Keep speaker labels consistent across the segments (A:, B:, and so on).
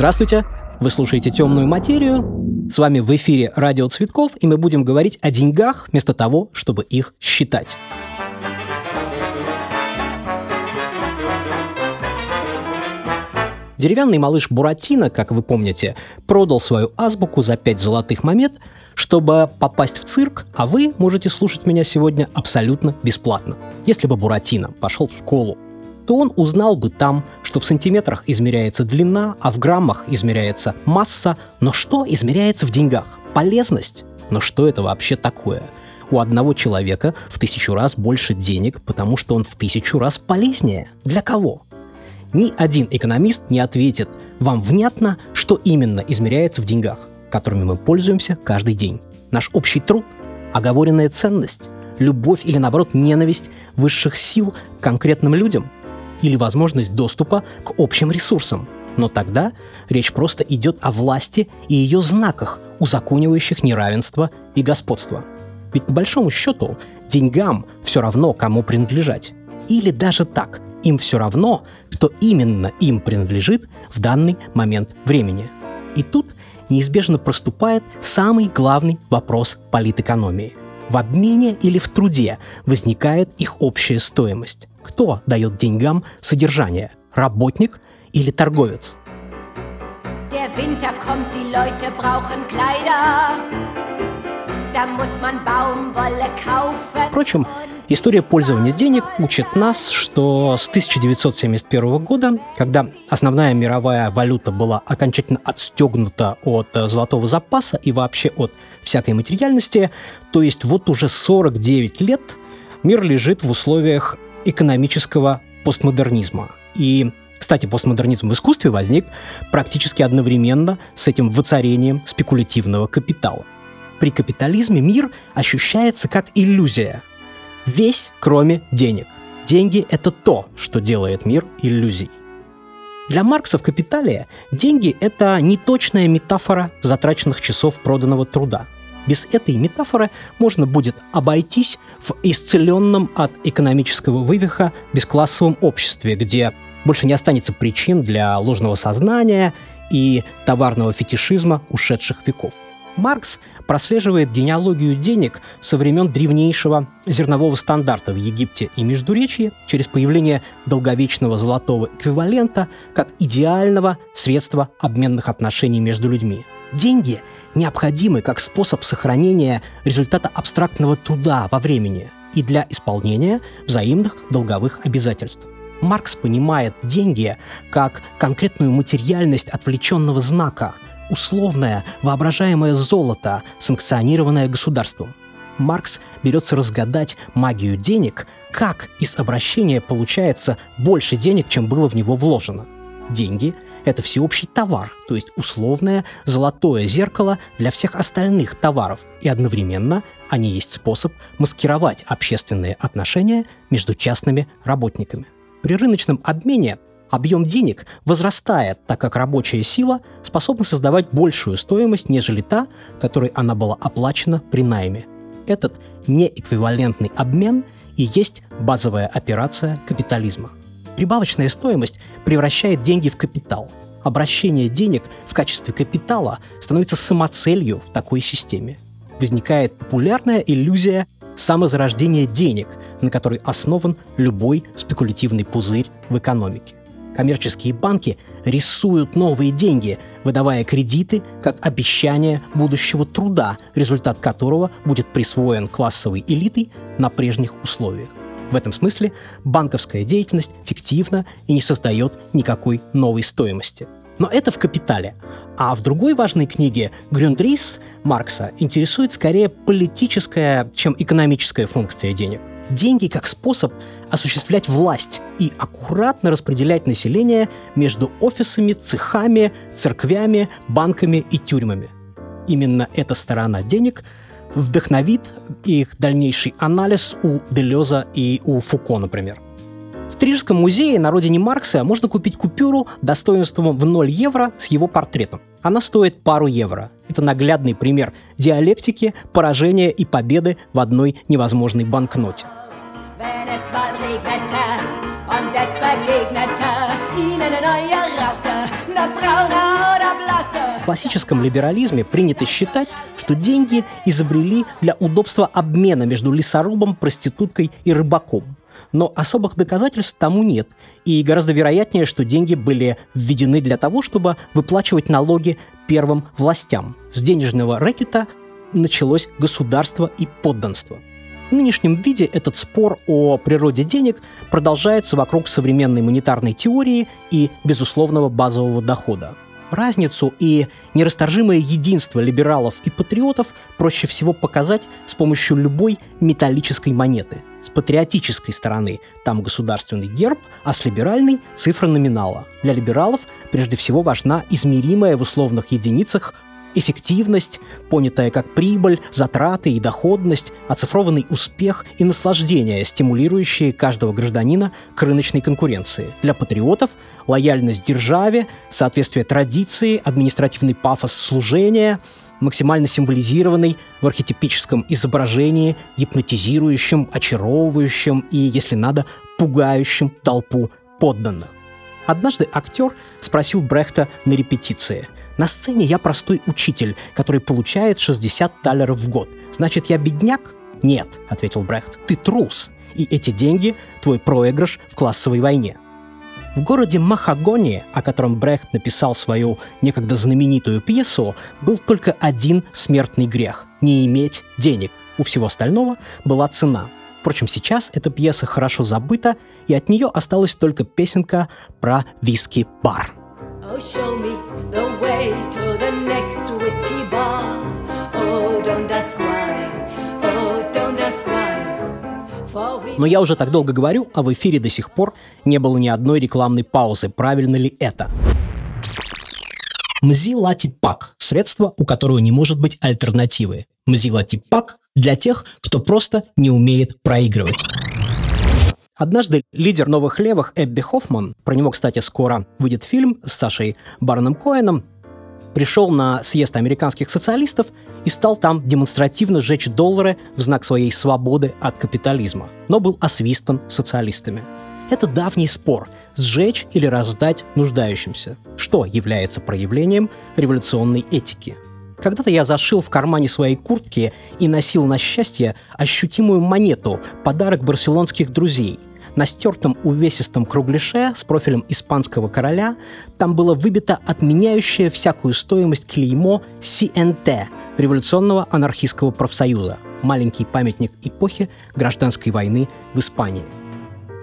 A: Здравствуйте! Вы слушаете «Темную материю». С вами в эфире «Радио Цветков», и мы будем говорить о деньгах вместо того, чтобы их считать. Деревянный малыш Буратино, как вы помните, продал свою азбуку за 5 золотых монет, чтобы попасть в цирк, а вы можете слушать меня сегодня абсолютно бесплатно. Если бы Буратино пошел в школу, то он узнал бы там, что в сантиметрах измеряется длина, а в граммах измеряется масса, но что измеряется в деньгах? Полезность? Но что это вообще такое? У одного человека в тысячу раз больше денег, потому что он в тысячу раз полезнее. Для кого? Ни один экономист не ответит вам внятно, что именно измеряется в деньгах, которыми мы пользуемся каждый день. Наш общий труд, оговоренная ценность, любовь или, наоборот, ненависть высших сил к конкретным людям или возможность доступа к общим ресурсам. Но тогда речь просто идет о власти и ее знаках, узаконивающих неравенство и господство. Ведь по большому счету деньгам все равно, кому принадлежать. Или даже так, им все равно, кто именно им принадлежит в данный момент времени. И тут неизбежно проступает самый главный вопрос политэкономии. В обмене или в труде возникает их общая стоимость. Кто дает деньгам содержание? Работник или торговец? Der Winter kommt, die Leute brauchen Kleider. Впрочем, история пользования денег учит нас, что с 1971 года, когда основная мировая валюта была окончательно отстегнута от э, золотого запаса и вообще от всякой материальности, то есть вот уже 49 лет мир лежит в условиях экономического постмодернизма. И кстати, постмодернизм в искусстве возник практически одновременно с этим воцарением спекулятивного капитала. При капитализме мир ощущается как иллюзия. Весь, кроме денег. Деньги – это то, что делает мир иллюзией. Для Маркса в «Капитале» деньги – это неточная метафора затраченных часов проданного труда. Без этой метафоры можно будет обойтись в исцеленном от экономического вывиха бесклассовом обществе, где больше не останется причин для ложного сознания и товарного фетишизма ушедших веков – Маркс прослеживает генеалогию денег со времен древнейшего зернового стандарта в Египте и Междуречье через появление долговечного золотого эквивалента как идеального средства обменных отношений между людьми. Деньги необходимы как способ сохранения результата абстрактного труда во времени и для исполнения взаимных долговых обязательств. Маркс понимает деньги как конкретную материальность отвлеченного знака – условное, воображаемое золото, санкционированное государством. Маркс берется разгадать магию денег, как из обращения получается больше денег, чем было в него вложено. Деньги – это всеобщий товар, то есть условное золотое зеркало для всех остальных товаров, и одновременно они есть способ маскировать общественные отношения между частными работниками. При рыночном обмене объем денег возрастает, так как рабочая сила способна создавать большую стоимость, нежели та, которой она была оплачена при найме. Этот неэквивалентный обмен и есть базовая операция капитализма. Прибавочная стоимость превращает деньги в капитал. Обращение денег в качестве капитала становится самоцелью в такой системе. Возникает популярная иллюзия самозарождения денег, на которой основан любой спекулятивный пузырь в экономике коммерческие банки рисуют новые деньги, выдавая кредиты как обещание будущего труда, результат которого будет присвоен классовой элитой на прежних условиях. В этом смысле банковская деятельность фиктивна и не создает никакой новой стоимости. Но это в «Капитале». А в другой важной книге Грюндрис Маркса интересует скорее политическая, чем экономическая функция денег деньги как способ осуществлять власть и аккуратно распределять население между офисами, цехами, церквями, банками и тюрьмами. Именно эта сторона денег вдохновит их дальнейший анализ у Делеза и у Фуко, например. В Трижском музее на родине Маркса можно купить купюру достоинством в 0 евро с его портретом. Она стоит пару евро. Это наглядный пример диалектики, поражения и победы в одной невозможной банкноте. und es begegnete ihnen eine neue Rasse, eine braune классическом либерализме принято считать, что деньги изобрели для удобства обмена между лесорубом, проституткой и рыбаком – но особых доказательств тому нет, и гораздо вероятнее, что деньги были введены для того, чтобы выплачивать налоги первым властям. С денежного рэкета началось государство и подданство. В нынешнем виде этот спор о природе денег продолжается вокруг современной монетарной теории и безусловного базового дохода. Разницу и нерасторжимое единство либералов и патриотов проще всего показать с помощью любой металлической монеты. С патриотической стороны там государственный герб, а с либеральной – цифра номинала. Для либералов прежде всего важна измеримая в условных единицах эффективность, понятая как прибыль, затраты и доходность, оцифрованный успех и наслаждение, стимулирующие каждого гражданина к рыночной конкуренции. Для патриотов – лояльность державе, соответствие традиции, административный пафос служения, максимально символизированный в архетипическом изображении, гипнотизирующим, очаровывающим и, если надо, пугающим толпу подданных. Однажды актер спросил Брехта на репетиции – на сцене я простой учитель, который получает 60 талеров в год. Значит, я бедняк? Нет, ответил Брехт, ты трус. И эти деньги – твой проигрыш в классовой войне. В городе Махагони, о котором Брехт написал свою некогда знаменитую пьесу, был только один смертный грех – не иметь денег. У всего остального была цена. Впрочем, сейчас эта пьеса хорошо забыта, и от нее осталась только песенка про виски-бар – Oh, show me the way to the next whiskey bar. Oh, don't ask why. Oh. Но я уже так долго говорю, а в эфире до сих пор не было ни одной рекламной паузы. Правильно ли это? Mzilla Пак – средство, у которого не может быть альтернативы. Mzilla Пак для тех, кто просто не умеет проигрывать. Однажды лидер новых левых Эбби Хоффман, про него, кстати, скоро выйдет фильм с Сашей Барном Коэном, пришел на съезд американских социалистов и стал там демонстративно сжечь доллары в знак своей свободы от капитализма, но был освистан социалистами. Это давний спор – сжечь или раздать нуждающимся, что является проявлением революционной этики. Когда-то я зашил в кармане своей куртки и носил на счастье ощутимую монету – подарок барселонских друзей – на стертом увесистом кругляше с профилем испанского короля там было выбито отменяющее всякую стоимость клеймо CNT – Революционного анархистского профсоюза, маленький памятник эпохи гражданской войны в Испании.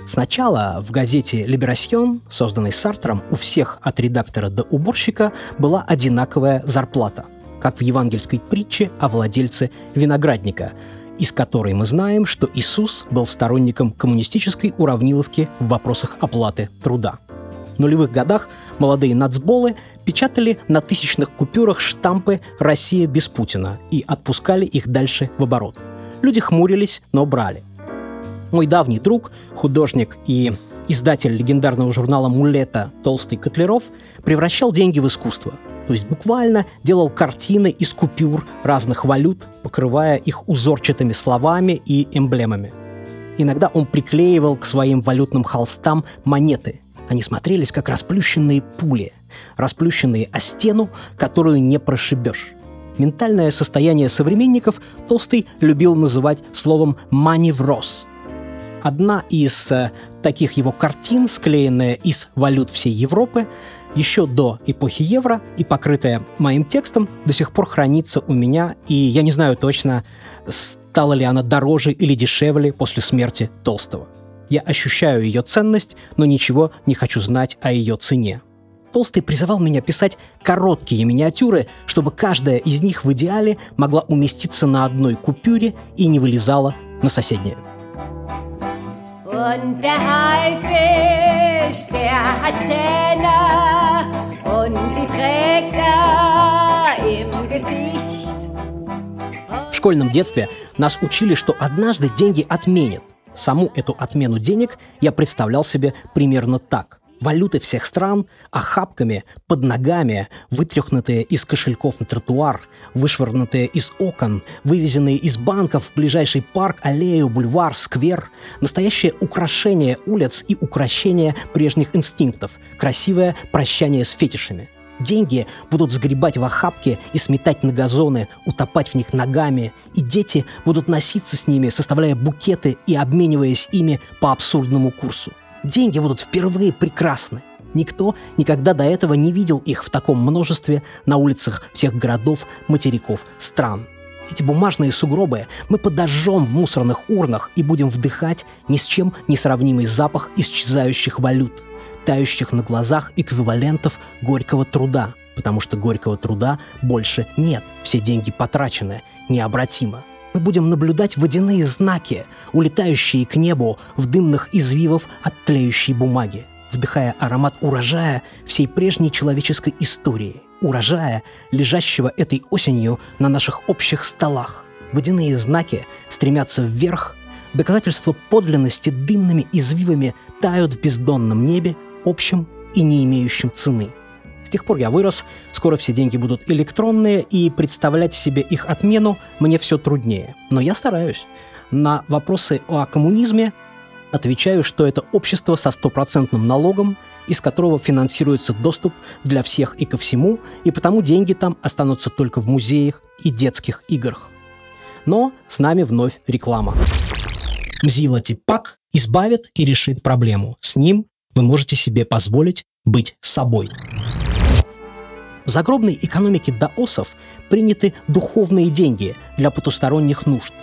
A: Сначала в газете «Либерасьон», созданной Сартром, у всех от редактора до уборщика была одинаковая зарплата, как в евангельской притче о владельце виноградника – из которой мы знаем, что Иисус был сторонником коммунистической уравниловки в вопросах оплаты труда. В нулевых годах молодые нацболы печатали на тысячных купюрах штампы «Россия без Путина» и отпускали их дальше в оборот. Люди хмурились, но брали. Мой давний друг, художник и издатель легендарного журнала «Мулета» Толстый Котлеров превращал деньги в искусство – то есть буквально делал картины из купюр разных валют, покрывая их узорчатыми словами и эмблемами. Иногда он приклеивал к своим валютным холстам монеты. Они смотрелись как расплющенные пули, расплющенные о стену, которую не прошибешь. Ментальное состояние современников Толстый любил называть словом «маневроз». Одна из э, таких его картин, склеенная из валют всей Европы, еще до эпохи евро и покрытая моим текстом, до сих пор хранится у меня, и я не знаю точно, стала ли она дороже или дешевле после смерти Толстого. Я ощущаю ее ценность, но ничего не хочу знать о ее цене. Толстый призывал меня писать короткие миниатюры, чтобы каждая из них в идеале могла уместиться на одной купюре и не вылезала на соседнюю. Und der Haifisch, der hat Zähne und die trägt er im Gesicht. В школьном детстве нас учили, что однажды деньги отменят. Саму эту отмену денег я представлял себе примерно так. Валюты всех стран охапками, под ногами, вытряхнутые из кошельков на тротуар, вышвырнутые из окон, вывезенные из банков в ближайший парк, аллею, бульвар, сквер. Настоящее украшение улиц и украшение прежних инстинктов. Красивое прощание с фетишами. Деньги будут сгребать в охапки и сметать на газоны, утопать в них ногами, и дети будут носиться с ними, составляя букеты и обмениваясь ими по абсурдному курсу. Деньги будут впервые прекрасны. Никто никогда до этого не видел их в таком множестве на улицах всех городов, материков, стран. Эти бумажные сугробы мы подожжем в мусорных урнах и будем вдыхать ни с чем не сравнимый запах исчезающих валют, тающих на глазах эквивалентов горького труда, потому что горького труда больше нет, все деньги потрачены, необратимо мы будем наблюдать водяные знаки, улетающие к небу в дымных извивов от тлеющей бумаги, вдыхая аромат урожая всей прежней человеческой истории, урожая, лежащего этой осенью на наших общих столах. Водяные знаки стремятся вверх, доказательства подлинности дымными извивами тают в бездонном небе, общем и не имеющем цены – с тех пор я вырос, скоро все деньги будут электронные, и представлять себе их отмену мне все труднее. Но я стараюсь. На вопросы о коммунизме отвечаю, что это общество со стопроцентным налогом, из которого финансируется доступ для всех и ко всему, и потому деньги там останутся только в музеях и детских играх. Но с нами вновь реклама. Мзила Типак избавит и решит проблему. С ним вы можете себе позволить быть собой. В загробной экономике даосов приняты духовные деньги для потусторонних нужд.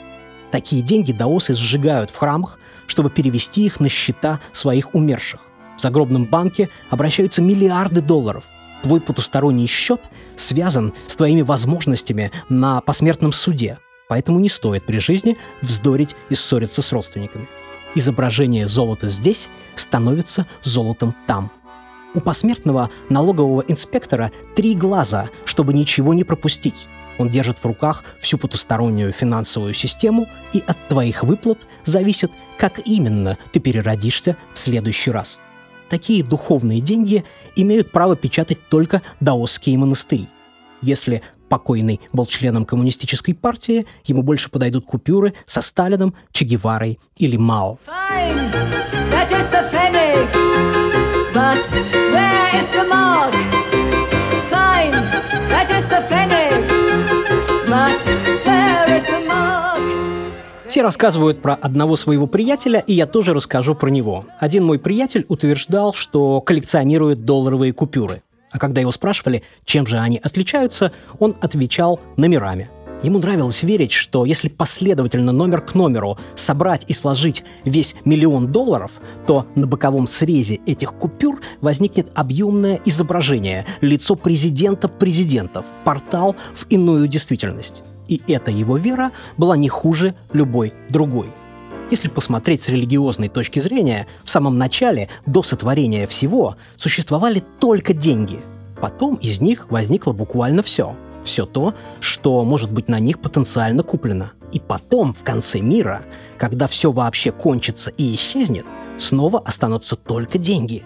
A: Такие деньги даосы сжигают в храмах, чтобы перевести их на счета своих умерших. В загробном банке обращаются миллиарды долларов. Твой потусторонний счет связан с твоими возможностями на посмертном суде, поэтому не стоит при жизни вздорить и ссориться с родственниками. Изображение золота здесь становится золотом там – у посмертного налогового инспектора три глаза, чтобы ничего не пропустить. Он держит в руках всю потустороннюю финансовую систему, и от твоих выплат зависит, как именно ты переродишься в следующий раз. Такие духовные деньги имеют право печатать только даосские монастыри. Если покойный был членом коммунистической партии, ему больше подойдут купюры со Сталином, Че Геварой или Мао. Fine. That is the But where is the mark? Fine, that is a fennec. But where is the mark? Все рассказывают про одного своего приятеля, и я тоже расскажу про него. Один мой приятель утверждал, что коллекционирует долларовые купюры. А когда его спрашивали, чем же они отличаются, он отвечал номерами. Ему нравилось верить, что если последовательно номер к номеру собрать и сложить весь миллион долларов, то на боковом срезе этих купюр возникнет объемное изображение, лицо президента президентов, портал в иную действительность. И эта его вера была не хуже любой другой. Если посмотреть с религиозной точки зрения, в самом начале, до сотворения всего, существовали только деньги. Потом из них возникло буквально все – все то, что может быть на них потенциально куплено. И потом, в конце мира, когда все вообще кончится и исчезнет, снова останутся только деньги.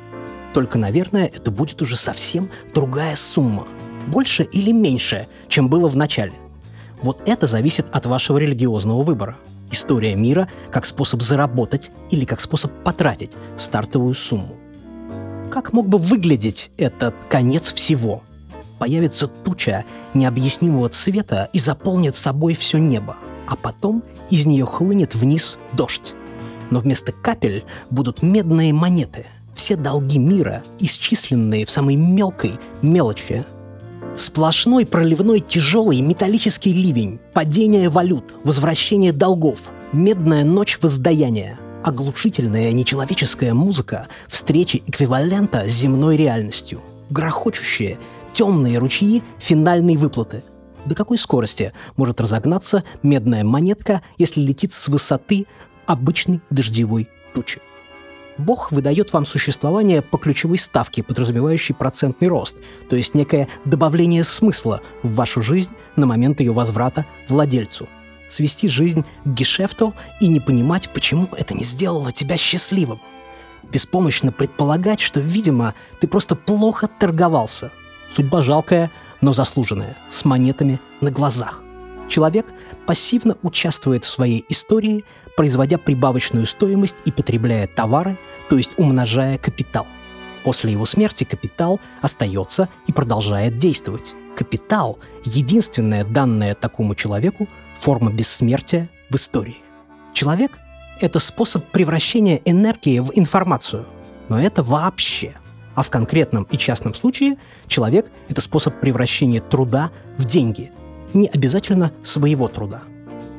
A: Только, наверное, это будет уже совсем другая сумма. Больше или меньше, чем было в начале. Вот это зависит от вашего религиозного выбора. История мира как способ заработать или как способ потратить стартовую сумму. Как мог бы выглядеть этот конец всего – появится туча необъяснимого цвета и заполнит собой все небо, а потом из нее хлынет вниз дождь. Но вместо капель будут медные монеты, все долги мира, исчисленные в самой мелкой мелочи. Сплошной проливной тяжелый металлический ливень, падение валют, возвращение долгов, медная ночь воздаяния, оглушительная нечеловеческая музыка встречи эквивалента с земной реальностью, грохочущие, темные ручьи финальной выплаты. До какой скорости может разогнаться медная монетка, если летит с высоты обычной дождевой тучи? Бог выдает вам существование по ключевой ставке, подразумевающей процентный рост, то есть некое добавление смысла в вашу жизнь на момент ее возврата владельцу. Свести жизнь к гешефту и не понимать, почему это не сделало тебя счастливым. Беспомощно предполагать, что, видимо, ты просто плохо торговался. Судьба жалкая, но заслуженная, с монетами на глазах. Человек пассивно участвует в своей истории, производя прибавочную стоимость и потребляя товары, то есть умножая капитал. После его смерти капитал остается и продолжает действовать. Капитал – единственная данная такому человеку форма бессмертия в истории. Человек – это способ превращения энергии в информацию. Но это вообще. А в конкретном и частном случае человек – это способ превращения труда в деньги. Не обязательно своего труда.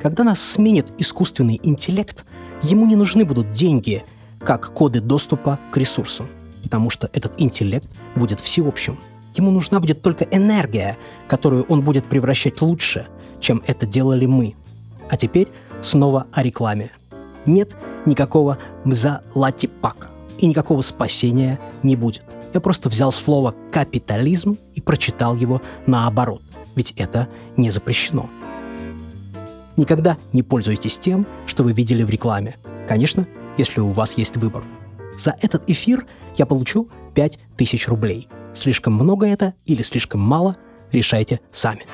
A: Когда нас сменит искусственный интеллект, ему не нужны будут деньги, как коды доступа к ресурсам, потому что этот интеллект будет всеобщим. Ему нужна будет только энергия, которую он будет превращать лучше, чем это делали мы. А теперь снова о рекламе. Нет никакого мза-латипака и никакого спасения не будет. Я просто взял слово «капитализм» и прочитал его наоборот, ведь это не запрещено. Никогда не пользуйтесь тем, что вы видели в рекламе. Конечно, если у вас есть выбор. За этот эфир я получу 5000 рублей. Слишком много это или слишком мало, решайте сами.